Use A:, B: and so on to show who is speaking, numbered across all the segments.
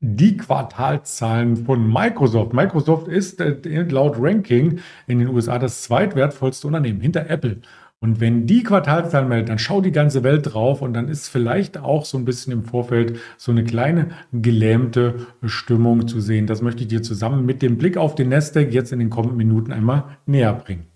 A: die Quartalzahlen von Microsoft. Microsoft ist äh, laut Ranking in den USA das zweitwertvollste Unternehmen hinter Apple. Und wenn die Quartalzahlen meldet, dann schaut die ganze Welt drauf und dann ist vielleicht auch so ein bisschen im Vorfeld so eine kleine gelähmte Stimmung zu sehen. Das möchte ich dir zusammen mit dem Blick auf den Nasdaq jetzt in den kommenden Minuten einmal näher bringen.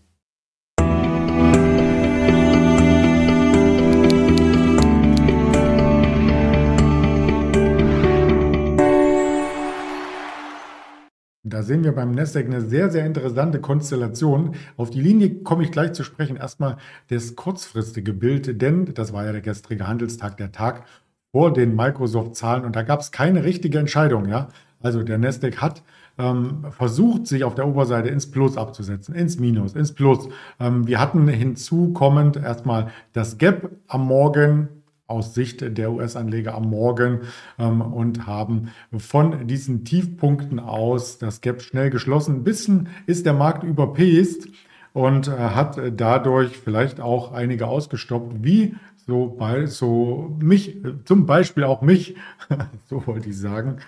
A: Da sehen wir beim Nasdaq eine sehr, sehr interessante Konstellation. Auf die Linie komme ich gleich zu sprechen. Erstmal das kurzfristige Bild, denn das war ja der gestrige Handelstag, der Tag vor den Microsoft-Zahlen und da gab es keine richtige Entscheidung. Ja? Also der Nasdaq hat ähm, versucht, sich auf der Oberseite ins Plus abzusetzen, ins Minus, ins Plus. Ähm, wir hatten hinzukommend erstmal das Gap am Morgen aus Sicht der US-Anleger am Morgen ähm, und haben von diesen Tiefpunkten aus das Gap schnell geschlossen. Ein bisschen ist der Markt überpaced und äh, hat dadurch vielleicht auch einige ausgestoppt, wie so bei so mich, zum Beispiel auch mich, so wollte ich sagen.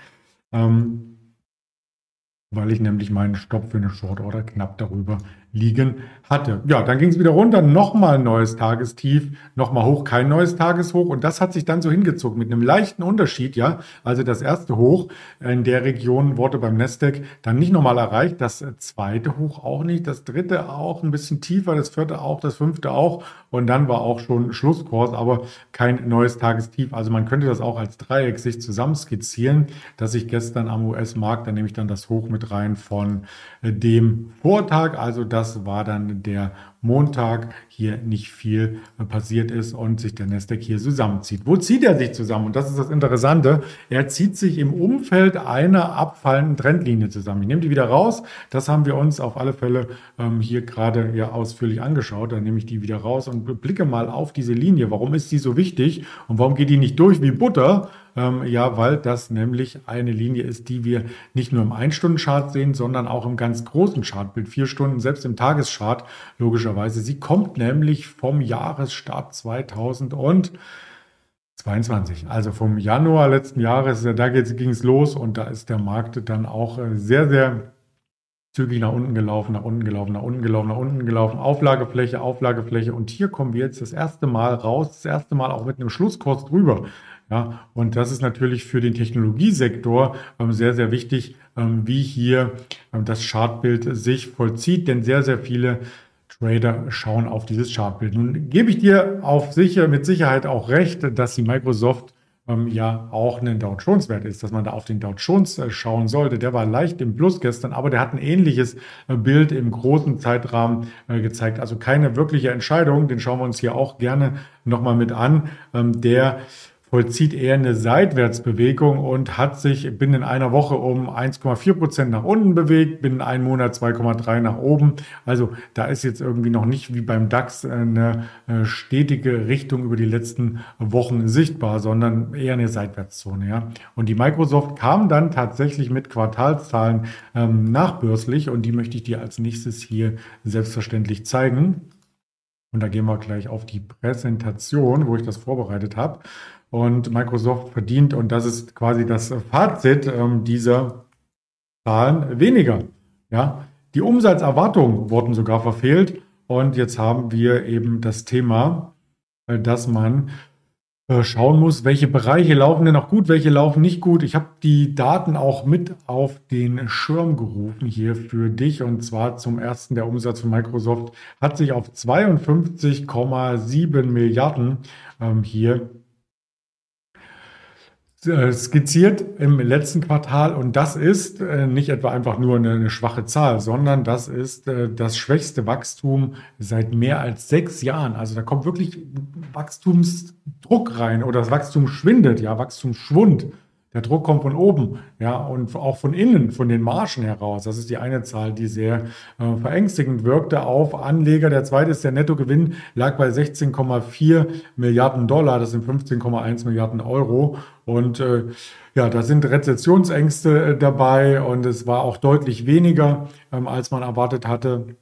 A: Ähm, weil ich nämlich meinen Stopp für eine Short Order knapp darüber liegen hatte. Ja, dann ging es wieder runter, nochmal ein neues Tagestief, nochmal hoch, kein neues Tageshoch. Und das hat sich dann so hingezogen mit einem leichten Unterschied, ja. Also das erste Hoch in der Region wurde beim Nasdaq dann nicht nochmal erreicht, das zweite Hoch auch nicht, das dritte auch ein bisschen tiefer, das vierte auch, das fünfte auch. Und dann war auch schon Schlusskurs, aber kein neues Tagestief. Also man könnte das auch als Dreieck sich zusammen skizzieren, dass ich gestern am US-Markt, da nehme ich dann das Hoch mit rein von dem Vortag, also das das war dann der Montag hier nicht viel äh, passiert ist und sich der Nasdaq hier zusammenzieht. Wo zieht er sich zusammen? Und das ist das Interessante. Er zieht sich im Umfeld einer abfallenden Trendlinie zusammen. Ich nehme die wieder raus. Das haben wir uns auf alle Fälle ähm, hier gerade ja ausführlich angeschaut. Dann nehme ich die wieder raus und blicke mal auf diese Linie. Warum ist die so wichtig und warum geht die nicht durch wie Butter? Ähm, ja, weil das nämlich eine Linie ist, die wir nicht nur im Ein-Stunden-Chart sehen, sondern auch im ganz großen Chartbild. Vier Stunden, selbst im Tageschart, logischerweise. Sie kommt nämlich vom Jahresstart 2022. Also vom Januar letzten Jahres, da ging es los und da ist der Markt dann auch äh, sehr, sehr zügig nach unten gelaufen, nach unten gelaufen, nach unten gelaufen, nach unten gelaufen, Auflagefläche, Auflagefläche. Und hier kommen wir jetzt das erste Mal raus, das erste Mal auch mit einem Schlusskurs drüber. Ja, und das ist natürlich für den Technologiesektor ähm, sehr, sehr wichtig, ähm, wie hier ähm, das Chartbild sich vollzieht, denn sehr, sehr viele Trader schauen auf dieses Chartbild. Nun gebe ich dir auf sicher, mit Sicherheit auch recht, dass die Microsoft ja auch ein Dow Jones Wert ist, dass man da auf den Dow Jones äh, schauen sollte. Der war leicht im Plus gestern, aber der hat ein ähnliches äh, Bild im großen Zeitrahmen äh, gezeigt. Also keine wirkliche Entscheidung. Den schauen wir uns hier auch gerne nochmal mit an. Der vollzieht eher eine Seitwärtsbewegung und hat sich binnen einer Woche um 1,4 Prozent nach unten bewegt, binnen einem Monat 2,3 nach oben. Also da ist jetzt irgendwie noch nicht wie beim DAX eine äh, stetige Richtung über die letzten Wochen sichtbar, sondern eher eine Seitwärtszone. Ja. Und die Microsoft kam dann tatsächlich mit Quartalszahlen ähm, nachbörslich und die möchte ich dir als nächstes hier selbstverständlich zeigen. Und da gehen wir gleich auf die Präsentation, wo ich das vorbereitet habe und Microsoft verdient, und das ist quasi das Fazit ähm, dieser Zahlen, weniger. Ja, die Umsatzerwartungen wurden sogar verfehlt. Und jetzt haben wir eben das Thema, äh, dass man äh, schauen muss, welche Bereiche laufen denn noch gut, welche laufen nicht gut. Ich habe die Daten auch mit auf den Schirm gerufen hier für dich und zwar zum ersten der Umsatz von Microsoft hat sich auf 52,7 Milliarden ähm, hier skizziert im letzten Quartal und das ist äh, nicht etwa einfach nur eine, eine schwache Zahl, sondern das ist äh, das schwächste Wachstum seit mehr als sechs Jahren. Also da kommt wirklich Wachstumsdruck rein oder das Wachstum schwindet, ja, Wachstumsschwund. Der Druck kommt von oben, ja, und auch von innen, von den Margen heraus. Das ist die eine Zahl, die sehr äh, verängstigend wirkte auf Anleger. Der zweite ist der Nettogewinn, lag bei 16,4 Milliarden Dollar. Das sind 15,1 Milliarden Euro. Und äh, ja, da sind Rezessionsängste äh, dabei und es war auch deutlich weniger, ähm, als man erwartet hatte.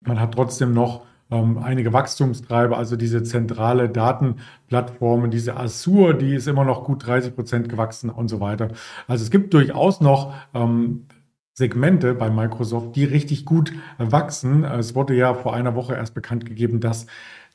A: Man hat trotzdem noch ähm, einige Wachstumstreiber, also diese zentrale Datenplattformen, diese Azure, die ist immer noch gut 30 Prozent gewachsen und so weiter. Also es gibt durchaus noch ähm, Segmente bei Microsoft, die richtig gut wachsen. Es wurde ja vor einer Woche erst bekannt gegeben, dass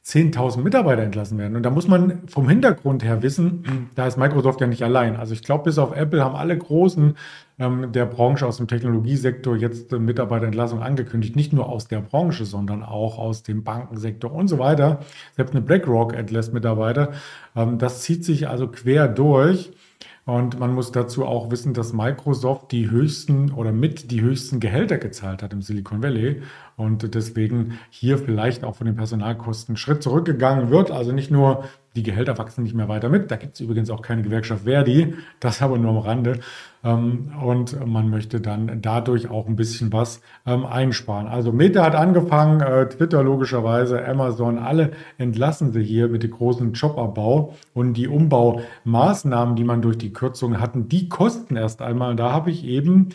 A: 10.000 Mitarbeiter entlassen werden. Und da muss man vom Hintergrund her wissen, da ist Microsoft ja nicht allein. Also ich glaube, bis auf Apple haben alle Großen ähm, der Branche aus dem Technologiesektor jetzt äh, Mitarbeiterentlassung angekündigt. Nicht nur aus der Branche, sondern auch aus dem Bankensektor und so weiter. Selbst eine BlackRock entlässt Mitarbeiter. Ähm, das zieht sich also quer durch. Und man muss dazu auch wissen, dass Microsoft die höchsten oder mit die höchsten Gehälter gezahlt hat im Silicon Valley und deswegen hier vielleicht auch von den Personalkosten Schritt zurückgegangen wird. Also nicht nur die Gehälter wachsen nicht mehr weiter mit. Da gibt es übrigens auch keine Gewerkschaft Verdi, das aber nur am Rande. Ähm, und man möchte dann dadurch auch ein bisschen was ähm, einsparen. Also Meta hat angefangen, äh, Twitter logischerweise, Amazon, alle entlassen sie hier mit dem großen Jobabbau und die Umbaumaßnahmen, die man durch die Kürzungen hatten, die kosten erst einmal. Da habe ich eben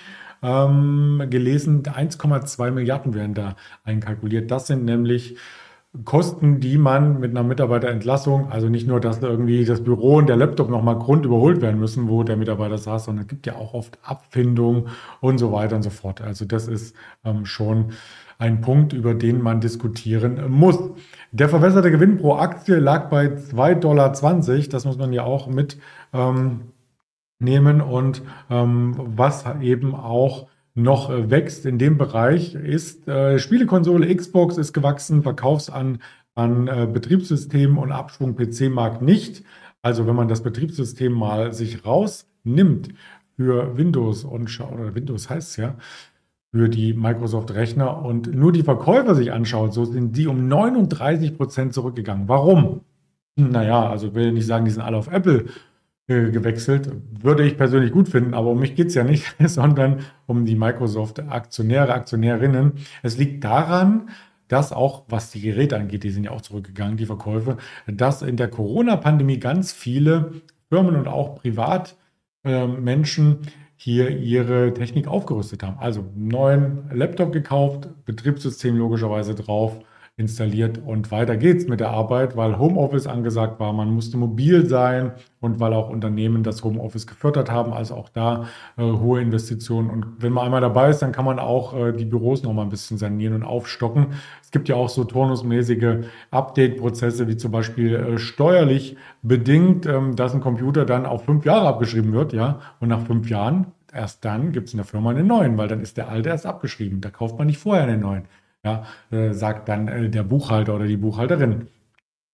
A: ähm, gelesen, 1,2 Milliarden werden da einkalkuliert. Das sind nämlich Kosten, die man mit einer Mitarbeiterentlassung, also nicht nur, dass irgendwie das Büro und der Laptop nochmal Grund überholt werden müssen, wo der Mitarbeiter saß, sondern es gibt ja auch oft Abfindungen und so weiter und so fort. Also das ist ähm, schon ein Punkt, über den man diskutieren muss. Der verbesserte Gewinn pro Aktie lag bei 2,20 Dollar. Das muss man ja auch mit ähm, nehmen und ähm, was eben auch noch äh, wächst in dem Bereich, ist äh, Spielekonsole Xbox ist gewachsen, Verkaufs an, an äh, Betriebssystemen und Abschwung PC-Markt nicht. Also wenn man das Betriebssystem mal sich rausnimmt für Windows und oder Windows heißt es ja, für die Microsoft-Rechner und nur die Verkäufer sich anschaut, so sind die um 39 Prozent zurückgegangen. Warum? Naja, also will nicht sagen, die sind alle auf Apple gewechselt. Würde ich persönlich gut finden, aber um mich geht es ja nicht, sondern um die Microsoft-Aktionäre, Aktionärinnen. Es liegt daran, dass auch, was die Geräte angeht, die sind ja auch zurückgegangen, die Verkäufe, dass in der Corona-Pandemie ganz viele Firmen und auch Privatmenschen äh, hier ihre Technik aufgerüstet haben. Also einen neuen Laptop gekauft, Betriebssystem logischerweise drauf installiert und weiter geht's mit der Arbeit, weil Homeoffice angesagt war, man musste mobil sein und weil auch Unternehmen das Homeoffice gefördert haben, also auch da äh, hohe Investitionen. Und wenn man einmal dabei ist, dann kann man auch äh, die Büros noch mal ein bisschen sanieren und aufstocken. Es gibt ja auch so turnusmäßige Update-Prozesse, wie zum Beispiel äh, steuerlich bedingt, ähm, dass ein Computer dann auf fünf Jahre abgeschrieben wird, ja, und nach fünf Jahren erst dann gibt es in der Firma einen neuen, weil dann ist der alte erst abgeschrieben. Da kauft man nicht vorher einen neuen ja, äh, sagt dann äh, der Buchhalter oder die Buchhalterin.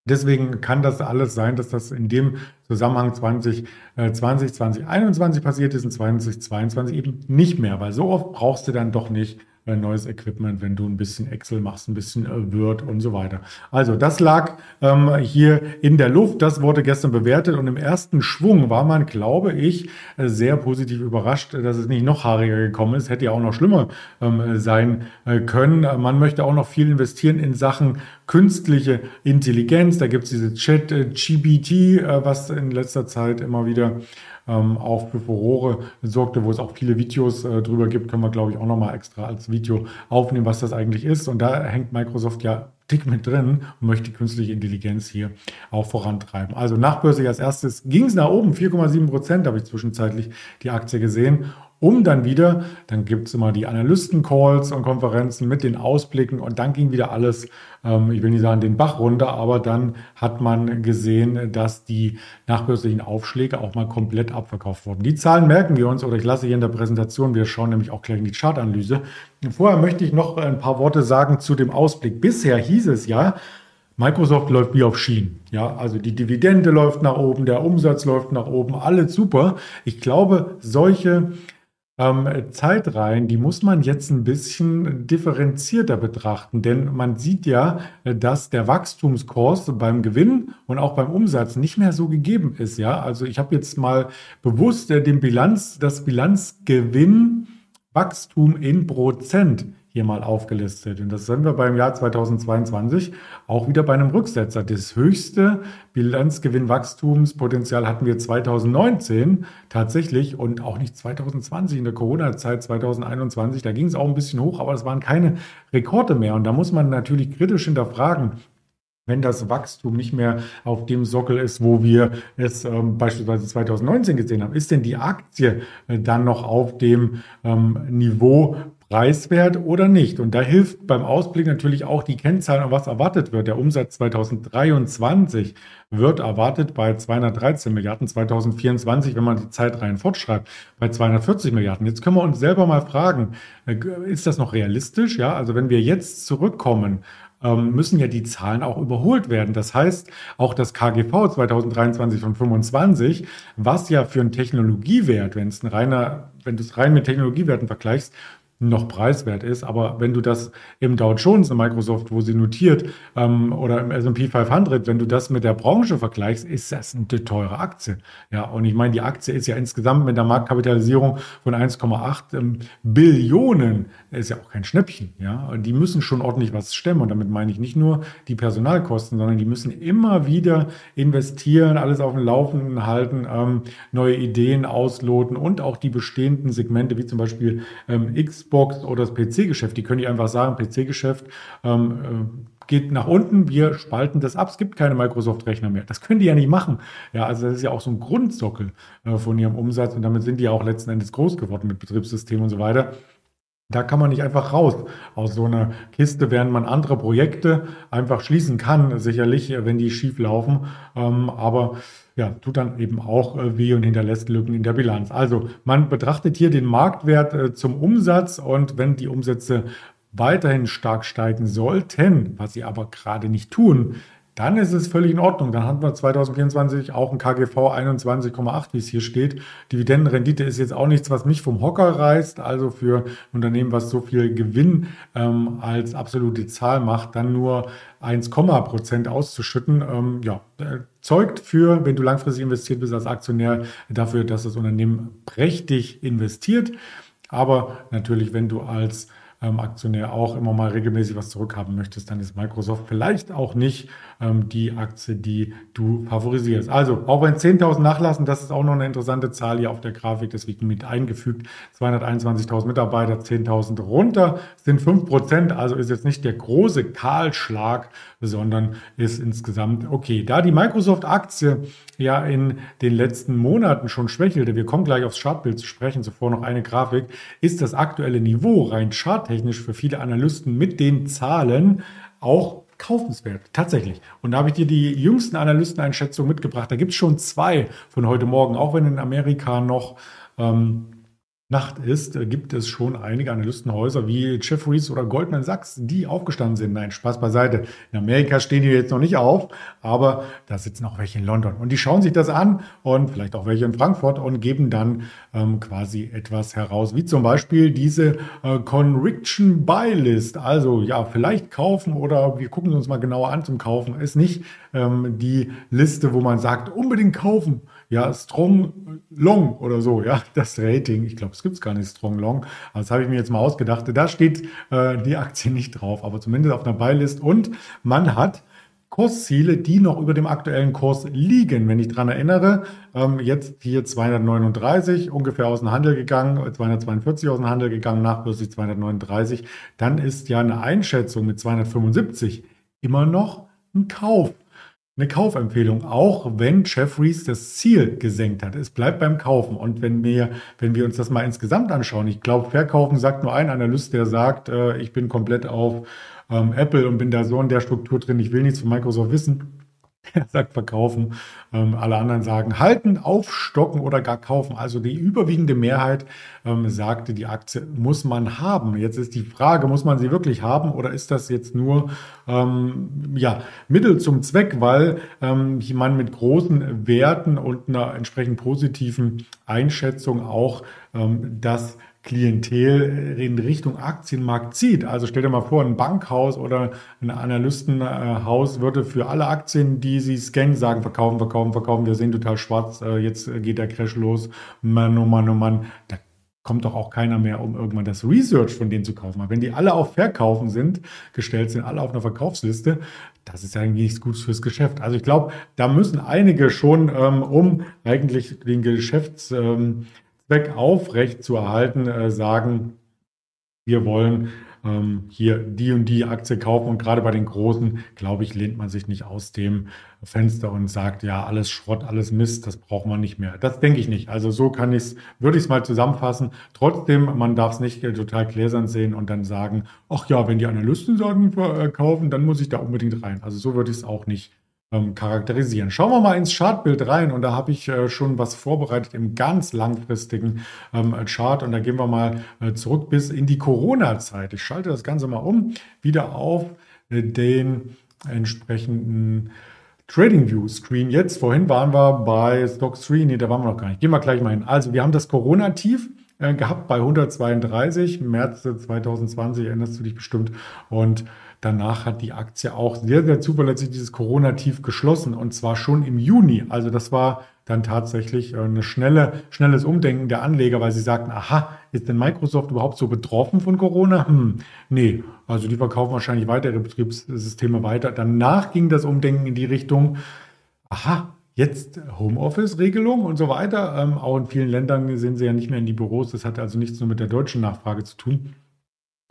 A: Deswegen kann das alles sein, dass das in dem Zusammenhang 2020, äh, 2021 passiert ist und 2022 eben nicht mehr, weil so oft brauchst du dann doch nicht äh, neues Equipment, wenn du ein bisschen Excel machst, ein bisschen äh, Word und so weiter. Also das lag ähm, hier in der Luft, das wurde gestern bewertet und im ersten Schwung war man, glaube ich, äh, sehr positiv überrascht, dass es nicht noch haariger gekommen ist. Hätte ja auch noch schlimmer ähm, sein äh, können. Man möchte auch noch viel investieren in Sachen künstliche Intelligenz. Da gibt es diese Chat-GBT, äh, was in letzter Zeit immer wieder ähm, auch für Furore sorgte, wo es auch viele Videos äh, drüber gibt, können wir, glaube ich, auch nochmal extra als Video aufnehmen, was das eigentlich ist. Und da hängt Microsoft ja dick mit drin und möchte künstliche Intelligenz hier auch vorantreiben. Also nachbörslich als erstes ging es nach oben, 4,7 Prozent habe ich zwischenzeitlich die Aktie gesehen um dann wieder, dann gibt es immer die Analysten-Calls und Konferenzen mit den Ausblicken und dann ging wieder alles, ähm, ich will nicht sagen den Bach runter, aber dann hat man gesehen, dass die nachbörslichen Aufschläge auch mal komplett abverkauft wurden. Die Zahlen merken wir uns oder ich lasse hier in der Präsentation, wir schauen nämlich auch gleich in die Chartanalyse. Vorher möchte ich noch ein paar Worte sagen zu dem Ausblick. Bisher hieß es ja, Microsoft läuft wie auf Schienen. Ja, also die Dividende läuft nach oben, der Umsatz läuft nach oben, alles super. Ich glaube, solche ähm, Zeitreihen, die muss man jetzt ein bisschen differenzierter betrachten, denn man sieht ja, dass der Wachstumskurs beim Gewinn und auch beim Umsatz nicht mehr so gegeben ist. Ja, also ich habe jetzt mal bewusst äh, den Bilanz, das Bilanzgewinnwachstum in Prozent hier mal aufgelistet. Und das sind wir beim Jahr 2022 auch wieder bei einem Rücksetzer. Das höchste Bilanzgewinnwachstumspotenzial hatten wir 2019 tatsächlich und auch nicht 2020 in der Corona-Zeit 2021. Da ging es auch ein bisschen hoch, aber es waren keine Rekorde mehr. Und da muss man natürlich kritisch hinterfragen, wenn das Wachstum nicht mehr auf dem Sockel ist, wo wir es ähm, beispielsweise 2019 gesehen haben, ist denn die Aktie äh, dann noch auf dem ähm, Niveau preiswert oder nicht? Und da hilft beim Ausblick natürlich auch die Kennzahlen, was erwartet wird. Der Umsatz 2023 wird erwartet bei 213 Milliarden, 2024, wenn man die Zeitreihen fortschreibt, bei 240 Milliarden. Jetzt können wir uns selber mal fragen, äh, ist das noch realistisch? Ja, also wenn wir jetzt zurückkommen ähm, müssen ja die Zahlen auch überholt werden. Das heißt, auch das KGV 2023 von 25, was ja für einen Technologiewert, wenn es ein reiner, wenn du es rein mit Technologiewerten vergleichst, noch preiswert ist. Aber wenn du das im Dow Jones, in Microsoft, wo sie notiert, ähm, oder im S&P 500, wenn du das mit der Branche vergleichst, ist das eine teure Aktie. Ja, und ich meine, die Aktie ist ja insgesamt mit der Marktkapitalisierung von 1,8 ähm, Billionen, ist ja auch kein Schnäppchen. Ja, und die müssen schon ordentlich was stemmen. Und damit meine ich nicht nur die Personalkosten, sondern die müssen immer wieder investieren, alles auf dem Laufenden halten, ähm, neue Ideen ausloten und auch die bestehenden Segmente, wie zum Beispiel ähm, X Xbox oder das PC-Geschäft. Die können nicht einfach sagen, PC-Geschäft ähm, äh, geht nach unten, wir spalten das ab, es gibt keine Microsoft-Rechner mehr. Das können die ja nicht machen. Ja, also das ist ja auch so ein Grundsockel äh, von ihrem Umsatz und damit sind die ja auch letzten Endes groß geworden mit Betriebssystemen und so weiter. Da kann man nicht einfach raus aus so einer Kiste, während man andere Projekte einfach schließen kann, sicherlich, wenn die schief laufen. Ähm, aber ja, tut dann eben auch äh, weh und hinterlässt Lücken in der Bilanz. Also man betrachtet hier den Marktwert äh, zum Umsatz und wenn die Umsätze weiterhin stark steigen sollten, was sie aber gerade nicht tun, dann ist es völlig in Ordnung. Dann hatten wir 2024 auch ein KGV 21,8, wie es hier steht. Dividendenrendite ist jetzt auch nichts, was mich vom Hocker reißt. Also für ein Unternehmen, was so viel Gewinn ähm, als absolute Zahl macht, dann nur 1, Prozent auszuschütten, ähm, ja, äh, zeugt für, wenn du langfristig investiert bist als Aktionär, dafür, dass das Unternehmen prächtig investiert. Aber natürlich, wenn du als ähm, Aktionär auch immer mal regelmäßig was zurückhaben möchtest, dann ist Microsoft vielleicht auch nicht ähm, die Aktie, die du favorisierst. Also, auch wenn 10.000 nachlassen, das ist auch noch eine interessante Zahl hier auf der Grafik, deswegen mit eingefügt. 221.000 Mitarbeiter, 10.000 runter, sind 5 Prozent, also ist jetzt nicht der große Kahlschlag, sondern ist insgesamt okay. Da die Microsoft-Aktie ja in den letzten Monaten schon schwächelte, wir kommen gleich aufs Chartbild zu sprechen, zuvor noch eine Grafik, ist das aktuelle Niveau rein charttechnisch für viele Analysten mit den Zahlen auch kaufenswert, tatsächlich. Und da habe ich dir die jüngsten Analysteneinschätzungen mitgebracht. Da gibt es schon zwei von heute Morgen, auch wenn in Amerika noch ähm, Nacht ist, äh, gibt es schon einige Analystenhäuser wie Jefferies oder Goldman Sachs, die aufgestanden sind. Nein, Spaß beiseite. In Amerika stehen die jetzt noch nicht auf, aber da sitzen auch welche in London. Und die schauen sich das an und vielleicht auch welche in Frankfurt und geben dann ähm, quasi etwas heraus, wie zum Beispiel diese äh, Conviction Buy List. Also ja, vielleicht kaufen oder wir gucken uns mal genauer an zum Kaufen. Ist nicht ähm, die Liste, wo man sagt, unbedingt kaufen ja, Strong Long oder so, ja, das Rating. Ich glaube, es gibt gar nicht Strong Long. Das habe ich mir jetzt mal ausgedacht. Da steht äh, die Aktie nicht drauf, aber zumindest auf einer Beilist. Und man hat Kursziele, die noch über dem aktuellen Kurs liegen. Wenn ich dran erinnere, ähm, jetzt hier 239 ungefähr aus dem Handel gegangen, 242 aus dem Handel gegangen, nachbörslich 239, dann ist ja eine Einschätzung mit 275 immer noch ein Kauf eine Kaufempfehlung, auch wenn Jeffries das Ziel gesenkt hat. Es bleibt beim Kaufen. Und wenn wir, wenn wir uns das mal insgesamt anschauen, ich glaube, Verkaufen sagt nur ein Analyst, der sagt, äh, ich bin komplett auf ähm, Apple und bin da so in der Struktur drin, ich will nichts von Microsoft wissen. Er sagt verkaufen. Ähm, alle anderen sagen halten, aufstocken oder gar kaufen. Also die überwiegende Mehrheit ähm, sagte, die Aktie muss man haben. Jetzt ist die Frage, muss man sie wirklich haben oder ist das jetzt nur ähm, ja, Mittel zum Zweck, weil ähm, man mit großen Werten und einer entsprechend positiven Einschätzung auch ähm, das Klientel in Richtung Aktienmarkt zieht. Also stell dir mal vor, ein Bankhaus oder ein Analystenhaus würde für alle Aktien, die sie scannen, sagen, verkaufen, verkaufen, verkaufen, wir sehen total schwarz, äh, jetzt geht der Crash los, Mann, oh Mann, oh Mann. Da kommt doch auch keiner mehr, um irgendwann das Research von denen zu kaufen. Aber wenn die alle auf Verkaufen sind, gestellt sind, alle auf einer Verkaufsliste, das ist ja eigentlich nichts Gutes fürs Geschäft. Also ich glaube, da müssen einige schon, ähm, um eigentlich den Geschäftszweck ähm, aufrecht zu erhalten, äh, sagen, wir wollen ähm, hier die und die Aktie kaufen. Und gerade bei den Großen, glaube ich, lehnt man sich nicht aus dem Fenster und sagt, ja, alles Schrott, alles Mist, das braucht man nicht mehr. Das denke ich nicht. Also so kann ich es, würde ich es mal zusammenfassen. Trotzdem, man darf es nicht total gläsern sehen und dann sagen, ach ja, wenn die Analysten sagen, kaufen, dann muss ich da unbedingt rein. Also so würde ich es auch nicht ähm, charakterisieren. Schauen wir mal ins Chartbild rein und da habe ich äh, schon was vorbereitet im ganz langfristigen ähm, Chart und da gehen wir mal äh, zurück bis in die Corona-Zeit. Ich schalte das Ganze mal um, wieder auf äh, den entsprechenden TradingView Screen jetzt. Vorhin waren wir bei Stock 3, nee, da waren wir noch gar nicht. Gehen wir gleich mal hin. Also wir haben das Corona-Tief äh, gehabt bei 132, März 2020, erinnerst du dich bestimmt. Und Danach hat die Aktie auch sehr, sehr zuverlässig dieses Corona-Tief geschlossen und zwar schon im Juni. Also das war dann tatsächlich äh, ein schnelle, schnelles Umdenken der Anleger, weil sie sagten, aha, ist denn Microsoft überhaupt so betroffen von Corona? Hm, nee, also die verkaufen wahrscheinlich weitere Betriebssysteme weiter. Danach ging das Umdenken in die Richtung, aha, jetzt Homeoffice-Regelung und so weiter. Ähm, auch in vielen Ländern sind sie ja nicht mehr in die Büros. Das hat also nichts nur mit der deutschen Nachfrage zu tun.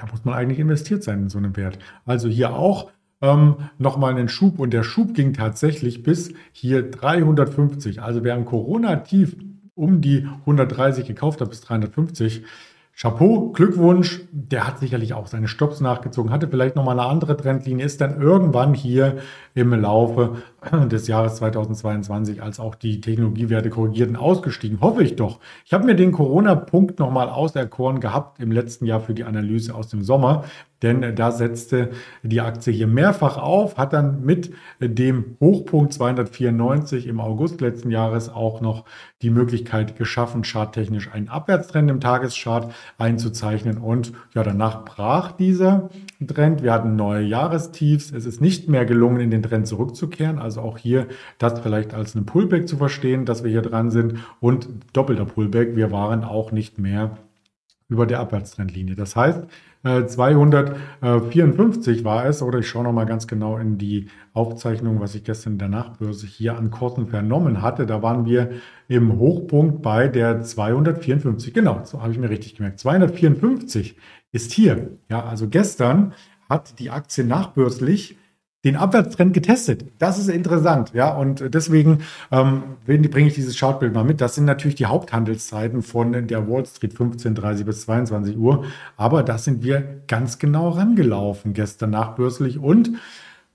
A: Da muss man eigentlich investiert sein in so einen Wert. Also hier auch ähm, nochmal einen Schub und der Schub ging tatsächlich bis hier 350. Also wer im Corona-Tief um die 130 gekauft hat bis 350, Chapeau, Glückwunsch. Der hat sicherlich auch seine Stops nachgezogen, hatte vielleicht nochmal eine andere Trendlinie, ist dann irgendwann hier im Laufe des Jahres 2022, als auch die Technologiewerte korrigierten, ausgestiegen. Hoffe ich doch. Ich habe mir den Corona-Punkt nochmal auserkoren gehabt im letzten Jahr für die Analyse aus dem Sommer denn da setzte die Aktie hier mehrfach auf, hat dann mit dem Hochpunkt 294 im August letzten Jahres auch noch die Möglichkeit geschaffen, charttechnisch einen Abwärtstrend im Tageschart einzuzeichnen und ja, danach brach dieser Trend. Wir hatten neue Jahrestiefs. Es ist nicht mehr gelungen, in den Trend zurückzukehren. Also auch hier das vielleicht als einen Pullback zu verstehen, dass wir hier dran sind und doppelter Pullback. Wir waren auch nicht mehr über der Abwärtstrendlinie. Das heißt, 254 äh, war es, oder ich schaue nochmal ganz genau in die Aufzeichnung, was ich gestern in der Nachbörse hier an Kursen vernommen hatte. Da waren wir im Hochpunkt bei der 254. Genau, so habe ich mir richtig gemerkt. 254 ist hier. Ja, also gestern hat die Aktie nachbörslich den Abwärtstrend getestet. Das ist interessant, ja. Und deswegen ähm, bringe ich dieses Chartbild mal mit. Das sind natürlich die Haupthandelszeiten von der Wall Street 15.30 bis 22 Uhr. Aber da sind wir ganz genau rangelaufen gestern nachbörslich und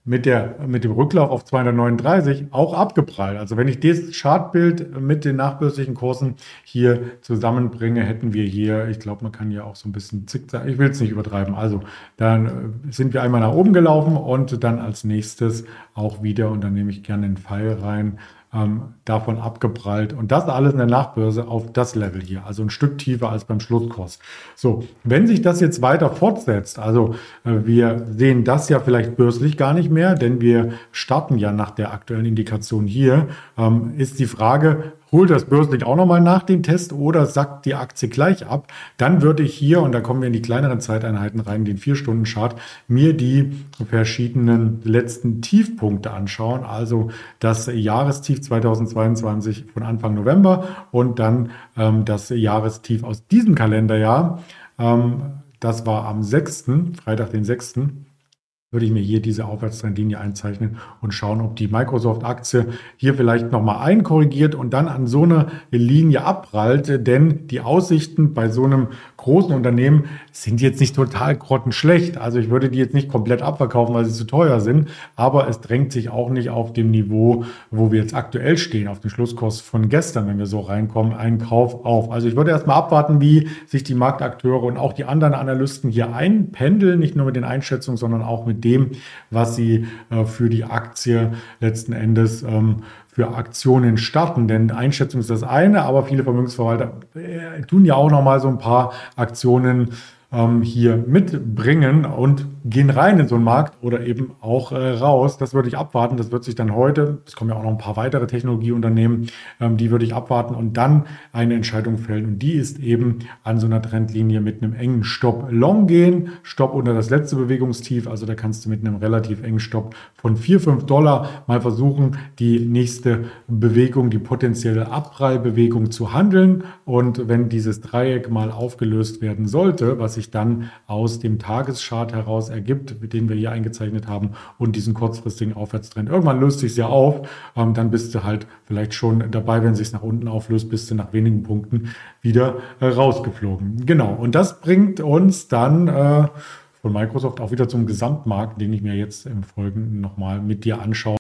A: mit, der, mit dem Rücklauf auf 239 auch abgeprallt. Also wenn ich das Chartbild mit den nachbörslichen Kursen hier zusammenbringe, hätten wir hier, ich glaube, man kann ja auch so ein bisschen zickzack, ich will es nicht übertreiben. Also dann äh, sind wir einmal nach oben gelaufen und dann als nächstes auch wieder, und dann nehme ich gerne den Pfeil rein, ähm, davon abgeprallt. Und das alles in der Nachbörse auf das Level hier, also ein Stück tiefer als beim Schlusskurs. So, wenn sich das jetzt weiter fortsetzt, also äh, wir sehen das ja vielleicht börslich gar nicht mehr, denn wir starten ja nach der aktuellen Indikation hier, ähm, ist die Frage, holt das börslich auch nochmal nach dem Test oder sackt die Aktie gleich ab, dann würde ich hier, und da kommen wir in die kleineren Zeiteinheiten rein, den 4-Stunden-Chart, mir die verschiedenen letzten Tiefpunkte anschauen. Also das Jahrestief 2022 von Anfang November und dann ähm, das Jahrestief aus diesem Kalenderjahr. Ähm, das war am 6., Freitag den 6 würde ich mir hier diese Aufwärtstrendlinie einzeichnen und schauen, ob die Microsoft-Aktie hier vielleicht nochmal einkorrigiert und dann an so eine Linie abprallt. Denn die Aussichten bei so einem großen Unternehmen sind jetzt nicht total grottenschlecht. Also ich würde die jetzt nicht komplett abverkaufen, weil sie zu teuer sind. Aber es drängt sich auch nicht auf dem Niveau, wo wir jetzt aktuell stehen, auf den Schlusskurs von gestern, wenn wir so reinkommen, einen Kauf auf. Also ich würde erstmal abwarten, wie sich die Marktakteure und auch die anderen Analysten hier einpendeln, nicht nur mit den Einschätzungen, sondern auch mit dem, was sie äh, für die Aktie letzten Endes ähm, für Aktionen starten. Denn Einschätzung ist das eine, aber viele Vermögensverwalter äh, tun ja auch noch mal so ein paar Aktionen ähm, hier mitbringen und gehen rein in so einen Markt oder eben auch äh, raus. Das würde ich abwarten. Das wird sich dann heute, es kommen ja auch noch ein paar weitere Technologieunternehmen, ähm, die würde ich abwarten und dann eine Entscheidung fällen. Und die ist eben an so einer Trendlinie mit einem engen Stopp long gehen, Stopp unter das letzte Bewegungstief. Also da kannst du mit einem relativ engen Stopp von 4, 5 Dollar mal versuchen, die nächste Bewegung, die potenzielle Abprallbewegung zu handeln. Und wenn dieses Dreieck mal aufgelöst werden sollte, was sich dann aus dem Tageschart heraus ergibt, mit den wir hier eingezeichnet haben und diesen kurzfristigen Aufwärtstrend, irgendwann löst sich ja auf, ähm, dann bist du halt vielleicht schon dabei, wenn sich nach unten auflöst, bist du nach wenigen Punkten wieder äh, rausgeflogen. Genau. Und das bringt uns dann äh, von Microsoft auch wieder zum Gesamtmarkt, den ich mir jetzt im Folgenden nochmal mit dir anschaue.